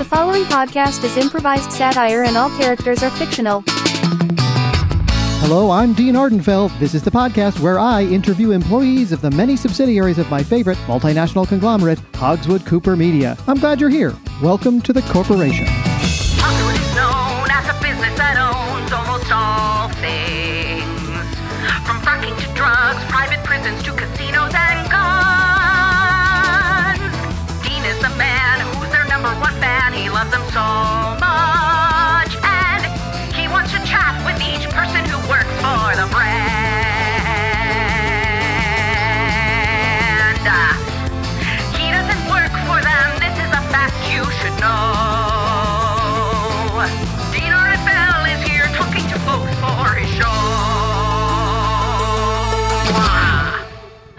The following podcast is improvised satire and all characters are fictional. Hello, I'm Dean Ardenfell. This is the podcast where I interview employees of the many subsidiaries of my favorite multinational conglomerate, Hogswood Cooper Media. I'm glad you're here. Welcome to the corporation.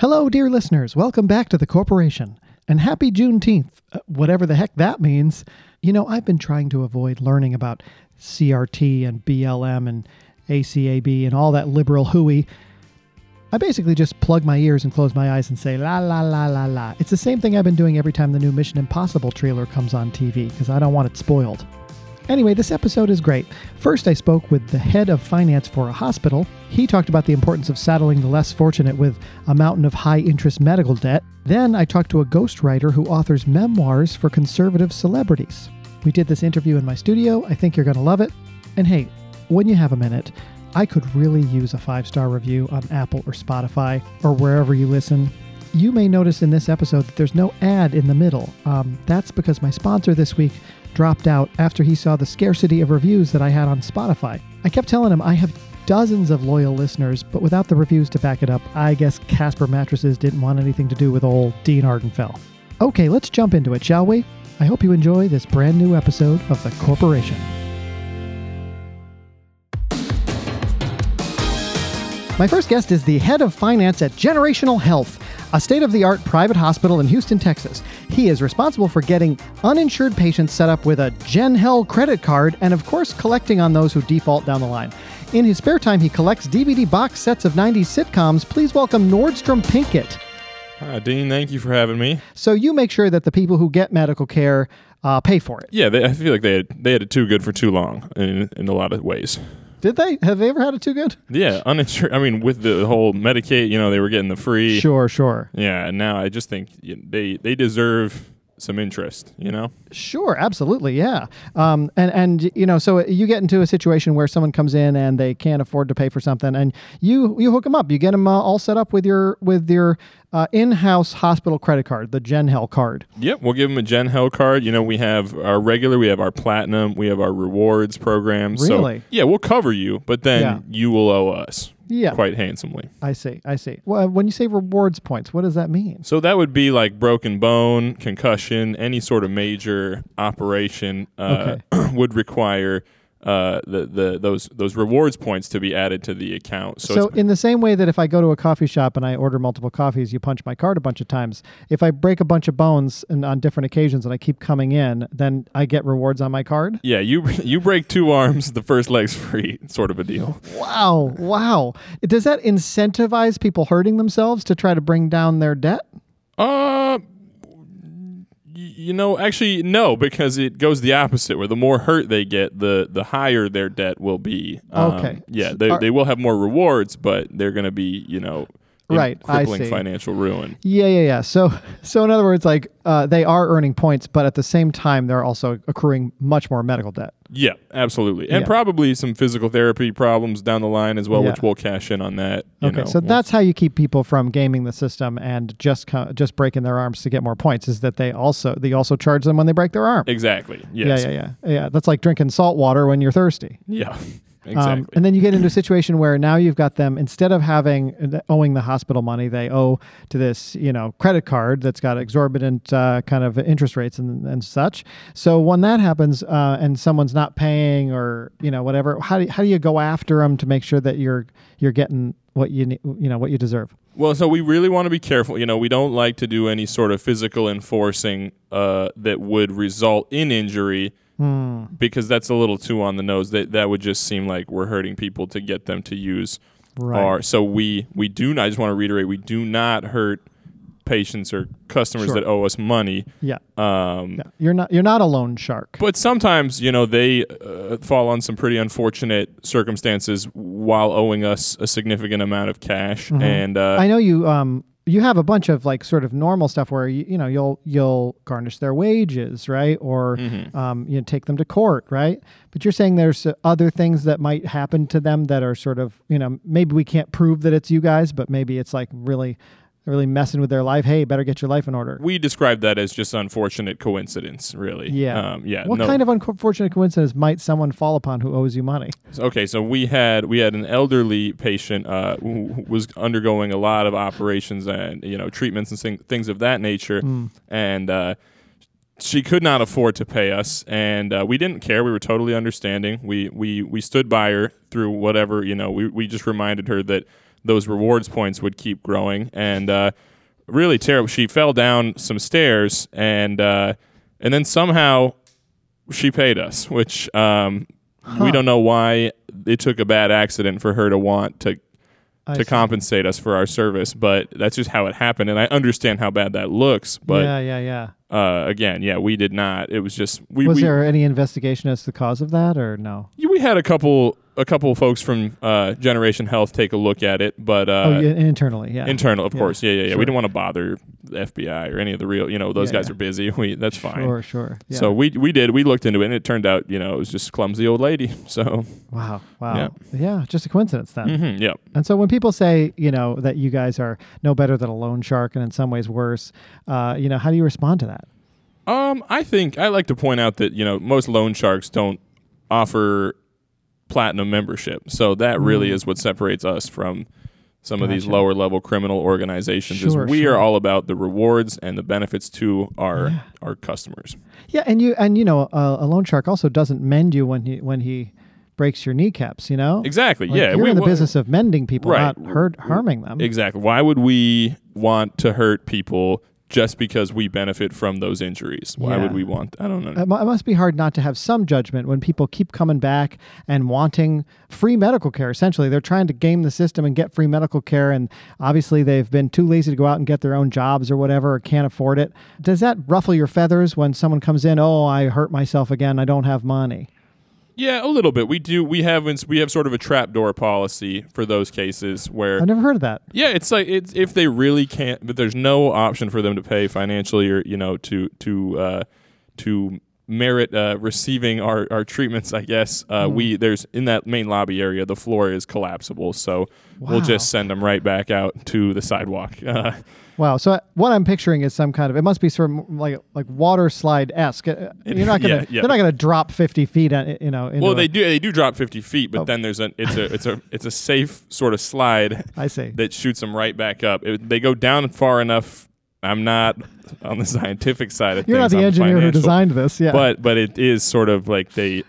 Hello, dear listeners. Welcome back to the corporation. And happy Juneteenth, uh, whatever the heck that means. You know, I've been trying to avoid learning about CRT and BLM and ACAB and all that liberal hooey. I basically just plug my ears and close my eyes and say la la la la la. It's the same thing I've been doing every time the new Mission Impossible trailer comes on TV because I don't want it spoiled. Anyway, this episode is great. First, I spoke with the head of finance for a hospital. He talked about the importance of saddling the less fortunate with a mountain of high interest medical debt. Then, I talked to a ghostwriter who authors memoirs for conservative celebrities. We did this interview in my studio. I think you're going to love it. And hey, when you have a minute, I could really use a five star review on Apple or Spotify or wherever you listen. You may notice in this episode that there's no ad in the middle. Um, that's because my sponsor this week dropped out after he saw the scarcity of reviews that I had on Spotify. I kept telling him I have dozens of loyal listeners, but without the reviews to back it up, I guess Casper Mattresses didn't want anything to do with old Dean Ardenfell. Okay, let's jump into it, shall we? I hope you enjoy this brand new episode of The Corporation. My first guest is the head of finance at Generational Health, a state of the art private hospital in Houston, Texas. He is responsible for getting uninsured patients set up with a Gen Hell credit card and, of course, collecting on those who default down the line. In his spare time, he collects DVD box sets of 90s sitcoms. Please welcome Nordstrom Pinkett. Hi, Dean. Thank you for having me. So, you make sure that the people who get medical care uh, pay for it. Yeah, they, I feel like they had, they had it too good for too long in, in a lot of ways. Did they? Have they ever had it too good? Yeah, uninsured. I mean, with the whole Medicaid, you know, they were getting the free. Sure, sure. Yeah, and now I just think they they deserve some interest. You know. Sure, absolutely, yeah. Um, and and you know, so you get into a situation where someone comes in and they can't afford to pay for something, and you you hook them up. You get them uh, all set up with your with your uh, in-house hospital credit card, the GenHel card. Yep, we'll give them a Gen Hell card. You know, we have our regular, we have our platinum, we have our rewards program. Really? So yeah, we'll cover you, but then Yeah. you will owe us Yeah, quite handsomely. I see, I see. Well, when you say rewards points, what does that mean? So that would be like broken bone, concussion, any sort of major operation uh, would require uh, the, the those those rewards points to be added to the account. So, So, in the same way that if I go to a coffee shop and I order multiple coffees, you punch my card a bunch of times. If I break a bunch of bones and on different occasions and I keep coming in, then I get rewards on my card. yeah, you you break two arms, the first leg's free, sort of a deal. Wow, wow. Does that incentivize people hurting themselves to try to bring down their debt? Uh, you know, actually, no, because it goes the opposite. Where the more hurt they get, the the higher their debt will be. Um, Okay. Yeah, they, Are- they will have more rewards, but they're going to be, you know, Right, I crippling see. financial ruin. Yeah, yeah, yeah. So, so in other words, like uh, they are earning points, but at the same time, they're also accruing much more medical debt. Yeah, absolutely, and Yeah. probably some physical therapy problems down the line as well, Yeah. which we'll cash in on that. you Okay, know, so that's how you keep people from gaming the system and just co- just breaking their arms to get more points. Is that they also they also charge them when they break their arm? exactly. Yes. Yeah, yeah, yeah, yeah. That's like drinking salt water when you're thirsty. Yeah. Um, and then you get into a situation where now you've got them instead of having owing the hospital money, they owe to this you know credit card that's got exorbitant uh, kind of interest rates and, and such. So when that happens uh, and someone's not paying or you know whatever, how do, how do you go after them to make sure that you're you're getting what you you know what you deserve? Well, so we really want to be careful. You know, we don't like to do any sort of physical enforcing uh, that would result in injury Hmm. because that's a little too on the nose. That that would just seem like we're hurting people to get them to use Right. our. So we we do not. I just want to reiterate: we do not hurt patients or customers Sure. that owe us money. Yeah. Um, yeah. You're not you're not a loan shark. But sometimes, you know, they uh, fall on some pretty unfortunate circumstances while owing us a significant amount of cash. And uh, Mm-hmm. I know you um you have a bunch of like sort of normal stuff where you, you know you'll you'll garnish their wages right or Mm-hmm. um, you know, take them to court right but you're saying there's uh, other things that might happen to them that are sort of you know maybe we can't prove that it's you guys but maybe it's like really really messing with their life hey better get your life in order we describe that as just unfortunate coincidence, really. yeah Um, yeah. what no. kind of unfortunate coincidence might someone fall upon who owes you money Okay, so we had we had an elderly patient uh, who was undergoing a lot of operations and you know treatments and thing, things of that nature, and uh, she could not afford to pay us, and uh, we didn't care. We were totally understanding. We we we stood by her through whatever you know. We we just reminded her that those rewards points would keep growing, and uh, really terrible. She fell down some stairs, and uh, and then somehow she paid us, which um, we don't know why it took a bad accident for her to want to I to see. compensate us for our service, but that's just how it happened, and I understand how bad that looks. But yeah yeah yeah uh, again, yeah, we did not. It was just we was we, there any investigation as to the cause of that or no we had a couple a couple folks from uh, Generation Health take a look at it, but uh, oh yeah, internally yeah internal, of Yeah, course, yeah, yeah, yeah. sure. We didn't want to bother the FBI or any of the real, you know, those Yeah, guys are busy. We that's fine. Sure, sure. Yeah. So we we did we looked into it, and it turned out you know it was just clumsy old lady. So wow, wow, yeah. just a coincidence then. mhm, yeah. And so when people say, you know, that you guys are no better than a loan shark and in some ways worse, uh, you know, how do you respond to that? Um, I think I like to point out that you know most loan sharks don't offer platinum membership, so that really is what separates us from some of these Mm. Lower level criminal organizations. Sure, is we sure. are all about the rewards and the benefits to our Yeah. our customers. Yeah, and you and you know, uh, a loan shark also doesn't mend you when he when he breaks your kneecaps. You know, Exactly. Like, yeah, you're we in the business of mending people, Right. not hurt harming them. Exactly. Why would we want to hurt people just because we benefit from those injuries? Why Yeah. would we want? I don't know. It it must be hard not to have some judgment when people keep coming back and wanting free medical care. Essentially, they're trying to game the system and get free medical care, and obviously they've been too lazy to go out and get their own jobs or whatever, or can't afford it. Does that ruffle your feathers when someone comes in? Oh, I hurt myself again. I don't have money. Yeah, a little bit. We do. We have we have sort of a trapdoor policy for those cases where I've never heard of that. Yeah, it's like it's if they really can't, but there's no option for them to pay financially or you know to to uh, to merit uh, receiving our, our treatments. I guess uh, Hmm. we there's in that main lobby area the floor is collapsible, so we'll just send them right back out to the sidewalk. Uh, Wow. So what I'm picturing is some kind of it must be sort of like like water slide esque. You're not gonna Yeah, yeah. they're not gonna drop 50 feet. You know. well, a- they do they do drop 50 feet, but Oh. then there's a it's a it's a it's a safe sort of slide I see. that shoots them right back up. It, they go down far enough. I'm not on the scientific side of things. You're not the I'm engineer who designed this. Yeah. but but it is sort of like they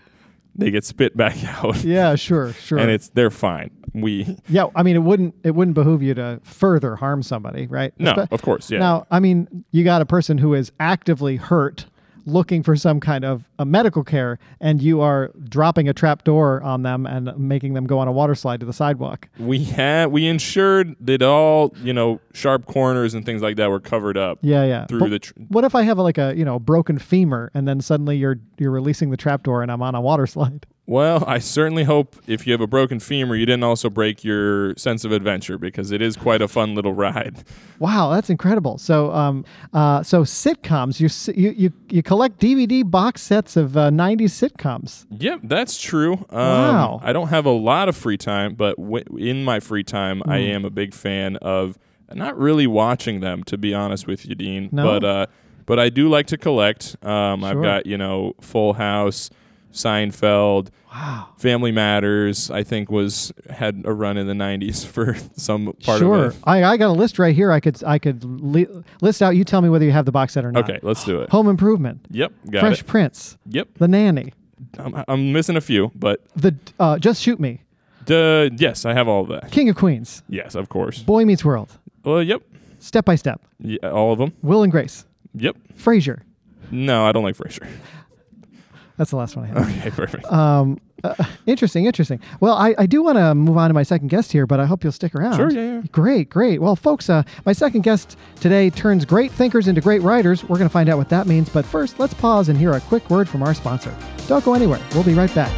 they get spit back out yeah. Sure. Sure. and it's they're fine we Yeah, I mean, it wouldn't it wouldn't behoove you to further harm somebody, right? no Espe- of course yeah Now, I mean, you got a person who is actively hurt, looking for some kind of a medical care, and you are dropping a trap door on them and making them go on a water slide to the sidewalk. we had we ensured that all you know sharp corners and things like that were covered up Yeah, yeah. through But the tr- what if I have like a you know broken femur, and then suddenly you're you're releasing the trap door, and I'm on a water slide? Well i certainly hope if you have a broken femur you didn't also break your sense of adventure because it is quite a fun little ride Wow, that's incredible. So, um, uh, so sitcoms, you you you you collect DVD box sets of uh, '90s sitcoms. Yep, that's true. Um, Wow. I don't have a lot of free time, but w- in my free time, I Hmm. am a big fan of not really watching them, to be honest with you, Dean. No? But uh, but I do like to collect. Um, I've got you know Full House, Seinfeld, Wow. Family Matters. I think was had a run in the '90s for some part sure. of it. I, I got a list right here. I could I could li- list out. You tell me whether you have the box set or not. Okay, let's do it. Home Improvement, Yep, got Fresh it. Prince, Yep, The Nanny, I'm, I'm missing a few, but the uh, Just Shoot Me, uh, yes, I have all of that. King of Queens, Yes, of course. Boy Meets World, Well, yep, Step by Step, yeah, all of them. Will and Grace, Yep. Frasier, No, I don't like Frasier. That's the last one I had. Okay, perfect. Um, uh, interesting, interesting. Well, I, I do want to move on to my second guest here, but I hope you'll stick around. Sure, yeah, yeah. Great, great. Well, folks, uh, my second guest today turns great thinkers into great writers. We're going to find out what that means. But first, let's pause and hear a quick word from our sponsor. Don't go anywhere. We'll be right back.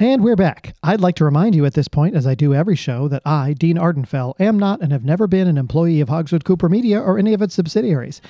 And we're back. I'd like to remind you at this point, as I do every show, that I, Dean Ardenfell, am not and have never been an employee of Hogswood Cooper Media or any of its subsidiaries.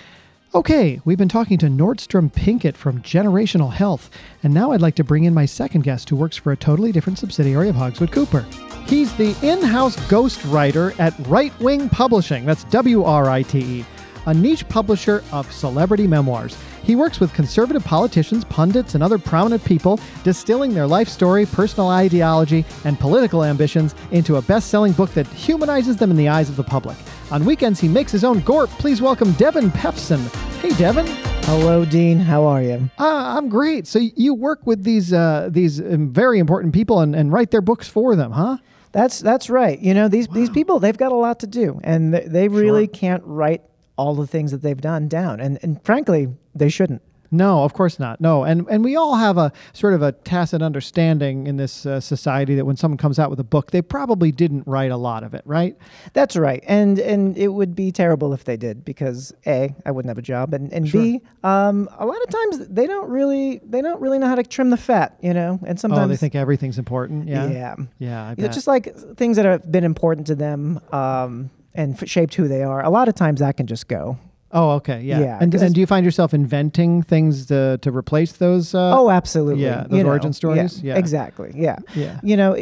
Okay, we've been talking to Nordstrom Pinkett from Generational Health, and now I'd like to bring in my second guest who works for a totally different subsidiary of Hogswood Cooper. He's the in house ghost writer at Write Wing Publishing, that's W R I T E, a niche publisher of celebrity memoirs. He works with conservative politicians, pundits, and other prominent people, distilling their life story, personal ideology, and political ambitions into a best selling book that humanizes them in the eyes of the public. On weekends, he makes his own gorp. Please welcome Devon Peffson. Hey, Devon. Hello, Dean. How are you? Uh, I'm great. So you work with these uh, these um, very important people and, and write their books for them, huh? That's that's right. You know these these people they've got a lot to do, and they, they really can't write all the things that they've done down, and and frankly they shouldn't. No, of course not. No, and and we all have a sort of a tacit understanding in this uh, society that when someone comes out with a book, they probably didn't write a lot of it, right? That's right, and and it would be terrible if they did because a I wouldn't have a job, and and b um, a lot of times they don't really they don't really know how to trim the fat, you know, and sometimes Oh, they think everything's important. Yeah, yeah yeah. I You know, just like things that have been important to them um, and f- shaped who they are. A lot of times that can just go. Oh, okay, yeah. Yeah, and, and do you find yourself inventing things to to replace those? Uh, Oh, absolutely. yeah, those You know, origin stories? Yeah. exactly. Yeah. Yeah. You know,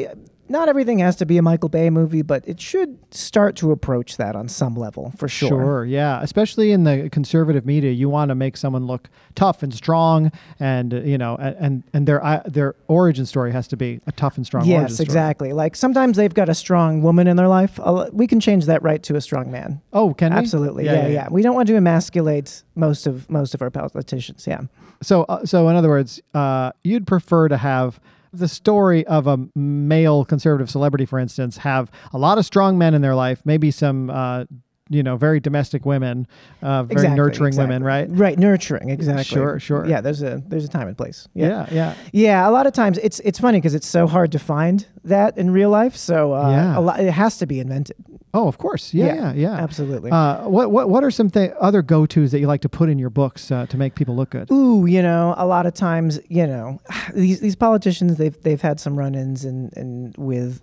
not everything has to be a Michael Bay movie, but it should start to approach that on some level, for sure. Sure, yeah. Especially in the conservative media, you want to make someone look tough and strong, and uh, you know, and and their uh, their origin story has to be a tough and strong. origin Yes, story. exactly. Like sometimes they've got a strong woman in their life. We can change that right to a strong man. Oh, can we? Absolutely. Yeah yeah, We don't want to emasculate most of most of our politicians. Yeah. So, uh, so in other words, uh, you'd prefer to have the story of a male conservative celebrity, for instance, have a lot of strong men in their life, maybe some, uh, you know, very domestic women, uh, very Exactly, nurturing women, right? Right, nurturing, exactly. Sure, sure. Yeah, there's a there's a time and place. Yeah, yeah. Yeah, a lot of times it's it's funny because it's so hard to find that in real life. So uh, Yeah. a lot, it has to be invented. Oh, of course. Yeah, yeah, Yeah, yeah. absolutely. Uh, what what what are some th- other go tos that you like to put in your books uh, to make people look good? Ooh, you know, a lot of times, you know, these these politicians they've they've had some run-ins and and with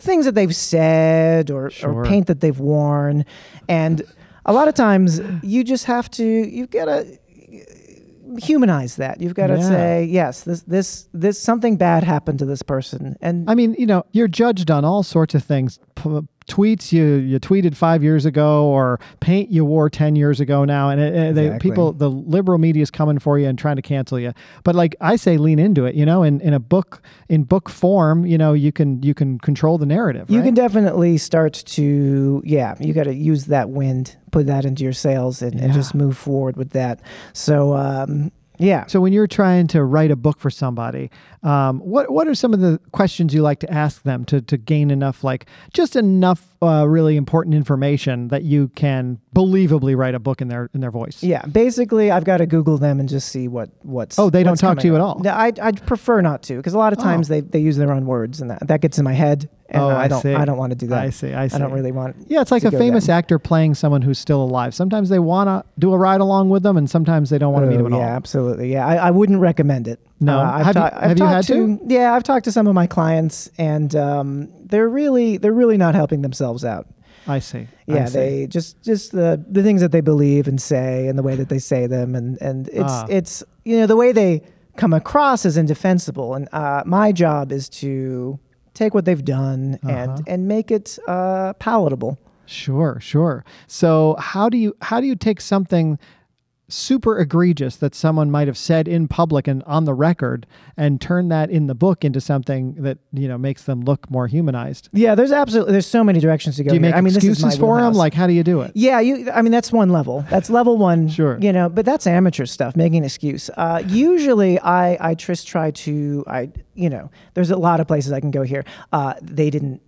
things that they've said or Sure. or paint that they've worn, and a lot of times you just have to you've got to uh, humanize that. You've got to Yeah. say yes, this this this something bad happened to this person, and I mean, you know, you're judged on all sorts of things. P- tweets you you tweeted five years ago, or paint you wore ten years ago now, and it, they, Exactly. people, the liberal media is coming for you and trying to cancel you. But like I say, lean into it. You know, in, in a book in book form, you know, you can you can control the narrative. You right? can definitely start to, yeah, you got to use that wind, put that into your sails, and, and just move forward with that. So, um, yeah. So when you're trying to write a book for somebody, um, what what are some of the questions you like to ask them to to gain enough like just enough uh, really important information that you can believably write a book in their in their voice? Yeah, basically, I've got to Google them and just see what what's. Oh, they don't talk to you at all? No, I I prefer not to because a lot of times Oh. they, they use their own words and that, that gets in my head and Oh, I, I don't see. I don't want to do that. I see, I see. I don't really want. Yeah, it's like to a famous there. actor playing someone who's still alive. Sometimes they want to do a ride along with them, and sometimes they don't want to meet Oh, them at all. yeah, all. absolutely. Yeah, I, I wouldn't recommend it. No? Uh, I've Have you- I've have you talked had to? Yeah, I've talked to some of my clients, and um, they're really they're really not helping themselves out. I see. I Yeah, see. they just just the the things that they believe and say, and the way that they say them, and and it's Ah. it's you know the way they come across is indefensible. And uh, my job is to take what they've done Uh-huh. and and make it uh, palatable. Sure, sure. So how do you how do you take something super egregious that someone might have said in public and on the record and turn that in the book into something that you know makes them look more humanized? Yeah, there's absolutely there's so many directions to go. Do you here. make I mean, this is excuses for them? Like how do you do it? Yeah, you. I mean, that's one level. That's level one. Sure. You know, but that's amateur stuff, making an excuse. Uh, usually, I I just try to I you know, there's a lot of places I can go here. Uh, they didn't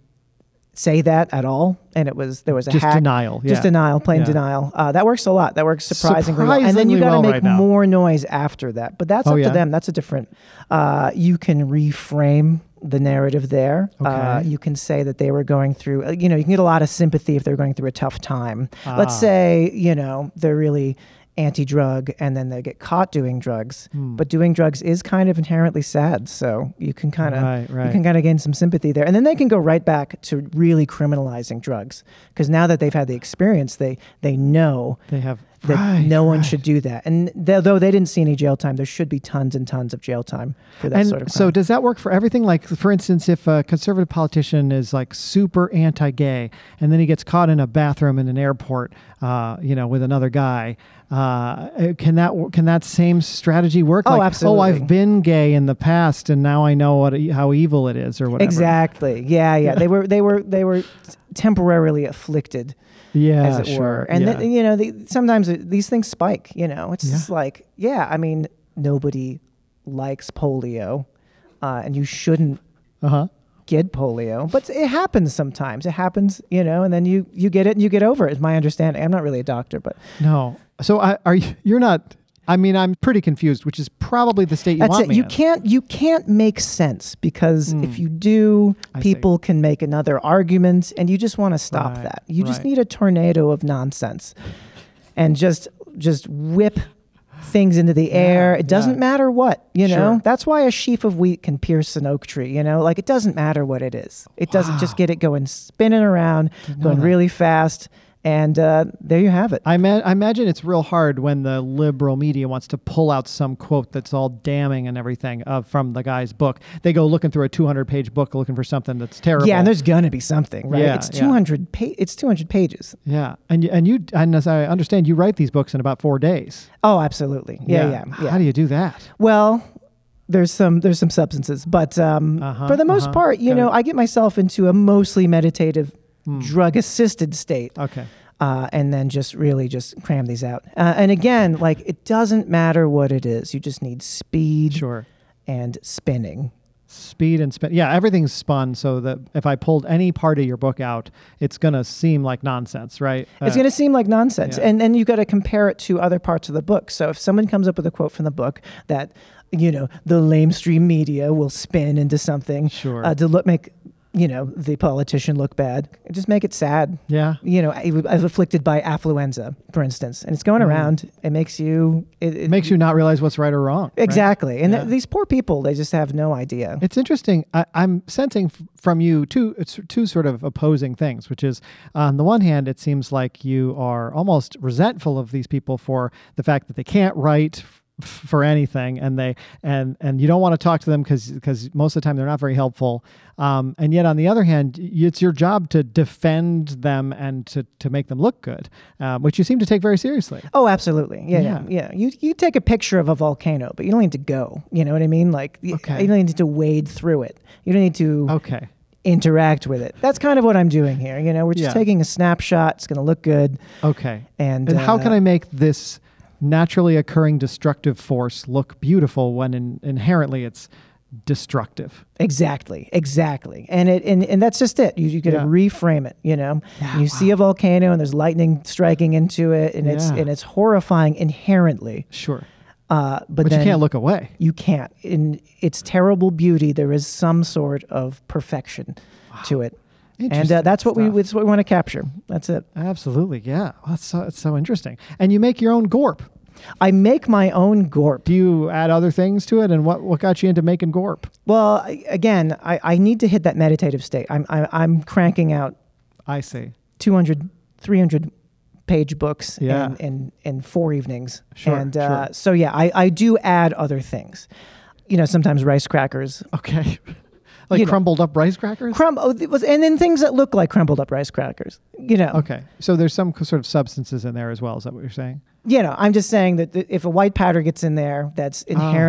say that at all, and it was there was a Just hack, denial, just denial, plain Yeah. denial. Uh, that works a lot. That works surprisingly, well. And then you got to well make right more noise after that. But that's Oh, up yeah? to them. That's a different. Uh, you can reframe the narrative there. Uh, you can say that they were going through. uh, You know, you can get a lot of sympathy if they're going through a tough time. Let's Ah. say you know they're really anti-drug and then they get caught doing drugs Hmm. but doing drugs is kind of inherently sad so you can kind of Right, right. you can kind of gain some sympathy there and then they can go right back to really criminalizing drugs because now that they've had the experience they they know They have that right, no one right. should do that and th- though they didn't see any jail time there should be tons and tons of jail time for that and sort of thing. so does that work for everything like for instance if a conservative politician is like super anti-gay and then he gets caught in a bathroom in an airport uh, you know with another guy uh, can that can that same strategy work Oh, like oh i've been gay in the past and now i know what how evil it is or whatever exactly yeah yeah they were they were they were temporarily afflicted yeah as it sure. were. And yeah. then, you know, they, sometimes these things spike. You know, it's Yeah. just like, yeah, I mean, nobody likes polio, uh, and you shouldn't uh-huh get polio, but it happens sometimes. It happens, you know, and then you you get it and you get over it. Is my understanding. I'm not really a doctor, but no so I, are you you're not i mean i'm pretty confused which is probably the state you that's want it. You in. can't you can't make sense because hmm. if you do, see. people can make another argument, and you just want to stop Right, that. You just need a tornado of nonsense, and just just whip things into the air. It doesn't yeah. matter what, you know. Sure. That's why a sheaf of wheat can pierce an oak tree. You know, like it doesn't matter what it is. It doesn't just get it going spinning around, going that. really fast, and uh, there you have it. I, ma- I imagine it's real hard when the liberal media wants to pull out some quote that's all damning and everything uh, from the guy's book. They go looking through a 200 page book looking for something that's terrible. Yeah, and there's gonna be something, right? Yeah, it's yeah. 200 pa- it's 200 pages. yeah, and and you and as I understand, you write these books in about four days. Oh, absolutely. Yeah, yeah, yeah. How do you do that? Well, there's some there's some substances, but um, Uh-huh, for the most uh-huh. part, you Got know, it. I get myself into a mostly meditative, drug assisted state, Okay. uh, and then just really just cram these out. Uh, and again, like it doesn't matter what it is, you just need speed Sure. and spinning. Speed and spin. Yeah, everything's spun so that if I pulled any part of your book out, it's gonna seem like nonsense, right? It's Uh, going to seem like nonsense. yeah. And then you got to compare it to other parts of the book. So if someone comes up with a quote from the book that, you know, the lamestream media will spin into something Sure. uh, to look, make, you know, the politician look bad, just make it sad. Yeah. You know, I was afflicted by affluenza, for instance, and it's going mm. around. It makes you. It, It makes you not realize what's right or wrong. right? Exactly. And th- these poor people, they just have no idea. It's interesting. I, I'm sensing f- from you two it's two sort of opposing things, which is on the one hand, it seems like you are almost resentful of these people for the fact that they can't write for anything, and they and and you don't want to talk to them because because most of the time they're not very helpful. Um, and yet on the other hand, it's your job to defend them and to to make them look good, um, which you seem to take very seriously. Oh, absolutely. Yeah, yeah, Yeah. You you take a picture of a volcano, but you don't need to go. You know what I mean? Like, Okay. you don't need to wade through it. You don't need to Okay. interact with it. That's kind of what I'm doing here. You know, we're just Yeah. taking a snapshot. It's going to look good. Okay. And, And how can uh, I make this naturally occurring destructive force look beautiful when in, inherently it's destructive? Exactly, exactly, and it and, and that's just it. You you got to Yeah. reframe it. You know, Yeah, you see a volcano and there's lightning striking into it, and it's and it's horrifying inherently. Sure. Uh, but But then you can't look away. You can't. In its terrible beauty, there is some sort of perfection to it, and uh, that's what we that's what we want to capture. That's it. Absolutely. Yeah. Well, that's so, it's so interesting. And you make your own gorp. I make my own gorp. Do you add other things to it? And what, what got you into making gorp? Well, I, again, I, I need to hit that meditative state. I'm I, I'm cranking out I see. 200, 300 page books Yeah. in, in, in four evenings. Sure, and uh, sure. so, yeah, I, I do add other things. You know, sometimes rice crackers. Okay. Like You know. crumbled up rice crackers? Crumb, oh, it was, and then things that look like crumbled up rice crackers. You know, okay. So there's some sort of substances in there as well. Is that what you're saying? you know, I'm just saying that th- if a white powder gets in there that's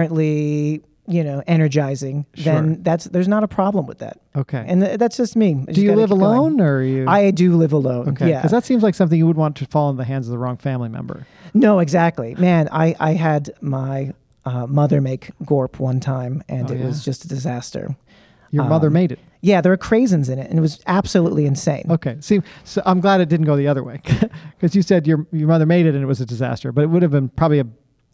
inherently, you know, energizing, Ah. Sure. then that's there's not a problem with that. Okay. And th- that's just me. I just do you live keep going. alone or are you? I do live alone. okay. Yeah. Because that seems like something you would want to fall in the hands of the wrong family member. No, exactly. Man, I, I had my uh, mother make gorp one time and Oh, it yeah? was just a disaster. Your mother Um, made it. Yeah, there were craisins in it, and it was absolutely insane. Okay. See, so I'm glad it didn't go the other way because you said your your mother made it and it was a disaster, but it would have been probably a,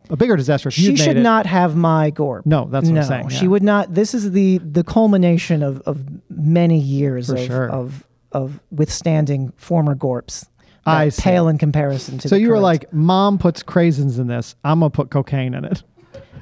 a bigger disaster if She made should it. not have my gorp. No, that's what I'm no, saying, She would not. This is the the culmination of, of many years of, sure. of of withstanding former gorps. I pale in comparison to. So you were like, "Mom puts craisins in this. I'm gonna put cocaine in it."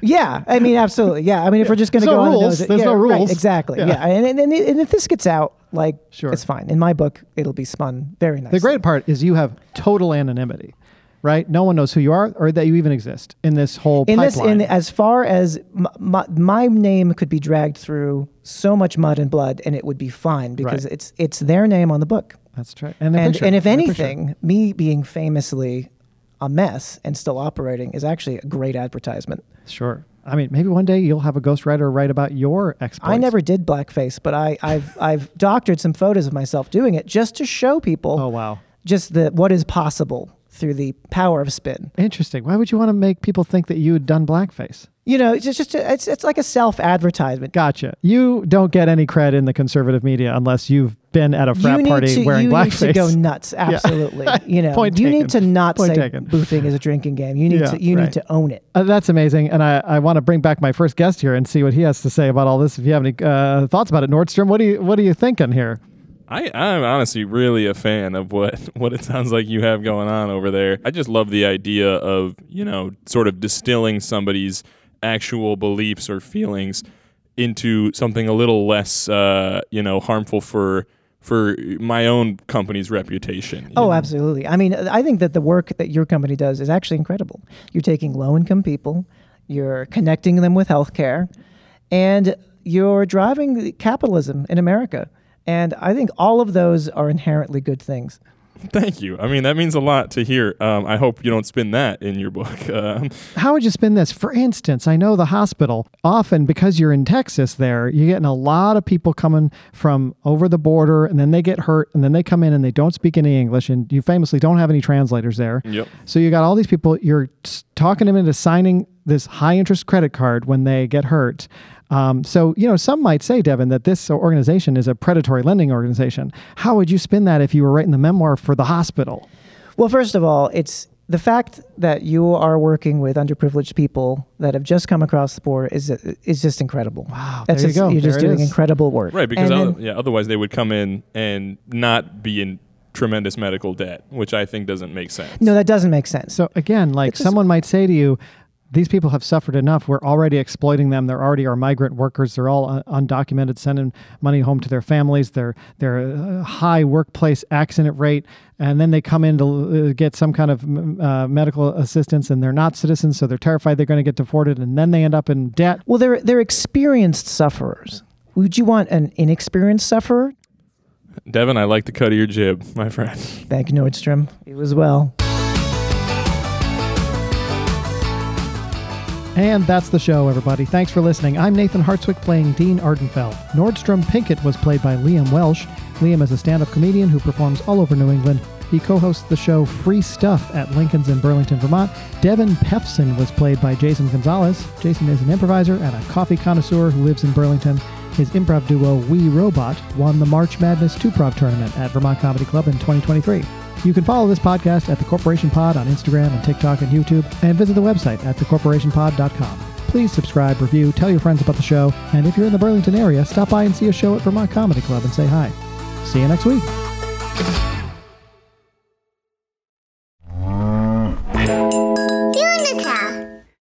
Yeah, I mean, absolutely. Yeah, I mean, if we're just going to go no on rules. nose- There's yeah, no right, rules. exactly. Yeah. Yeah, And, and, and, if this gets out, like, Sure. it's fine. In my book, it'll be spun very nicely. The great part is you have total anonymity, right? No one knows who you are or that you even exist in this whole in this, in as far as m- my, my name could be dragged through so much mud and blood, and it would be fine because Right. it's it's their name on the book. That's true. And, and and if and the picture. anything, me being famously a mess and still operating is actually a great advertisement. sure. I mean, maybe one day you'll have a ghostwriter write about your exploits. I never did blackface, but I, I've I've doctored some photos of myself doing it just to show people Oh wow. just the what is possible through the power of spin. Interesting. Why would you want to make people think that you had done blackface? You know, it's just, just a, it's it's like a self advertisement. Gotcha. You don't get any cred in the conservative media unless you've been at a frat party to, wearing you blackface. need to go nuts. Absolutely. You know, Point you taken. need to not Point say taken. boofing is a drinking game. You need Yeah, to you right. need to own it. Uh, that's amazing, and I, I want to bring back my first guest here and see what he has to say about all this. If you have any uh, thoughts about it, Nordstrom, what do you what are you thinking here? I, I'm honestly really a fan of what, what it sounds like you have going on over there. I just love the idea of, you know, sort of distilling somebody's actual beliefs or feelings into something a little less, uh, you know, harmful for for my own company's reputation. Oh, know? absolutely. I mean, I think that the work that your company does is actually incredible. You're taking low income people, you're connecting them with healthcare, and you're driving capitalism in America. And I think all of those are inherently good things. Thank you. I mean, that means a lot to hear. Um, I hope you don't spin that in your book. Um, How would you spin this? For instance, I know the hospital, often because you're in Texas there, you're getting a lot of people coming from over the border and then they get hurt and then they come in and they don't speak any English and you famously don't have any translators there. Yep. So you got all these people, you're talking them into signing this high interest credit card when they get hurt. Um, so, you know, some might say, Devon, that this organization is a predatory lending organization. How would you spin that if you were writing the memoir for the hospital? Well, first of all, it's the fact that you are working with underprivileged people that have just come across the border is is just incredible. Wow, That's there you just, go. You're just There it doing is. incredible work, right, because other, then- yeah, otherwise they would come in and not be in tremendous medical debt, which I think doesn't make sense. no, that doesn't make sense. So again, like It's just- someone might say to you, these people have suffered enough. We're already exploiting them. They're already our migrant workers. They're all un- undocumented, sending money home to their families. They're they're high workplace accident rate, and then they come in to uh, get some kind of uh, medical assistance, and they're not citizens, so they're terrified they're going to get deported, and then they end up in debt. Well, they're they're experienced sufferers. Would you want an inexperienced sufferer? Devon, I like the cut of your jib, my friend. Thank you, Nordstrom. You as well. And that's the show, everybody. Thanks for listening. I'm Nathan Hartswick playing Dean Ardenfell. Nordstrom Pinkett was played by Liam Welsh. Liam is a stand up comedian who performs all over New England. He co hosts the show Free Stuff at Lincoln's in Burlington, Vermont. Devon Peffson was played by Jason Gonzalez. Jason is an improviser and a coffee connoisseur who lives in Burlington. His improv duo, We Robot, won the March Madness 2 Prov tournament at Vermont Comedy Club in 2023. You can follow this podcast at The Corporation Pod on Instagram and TikTok and YouTube, and visit the website at thecorporationpod.com. Please subscribe, review, tell your friends about the show, and if you're in the Burlington area, stop by and see a show at Vermont Comedy Club and say hi. See you next week.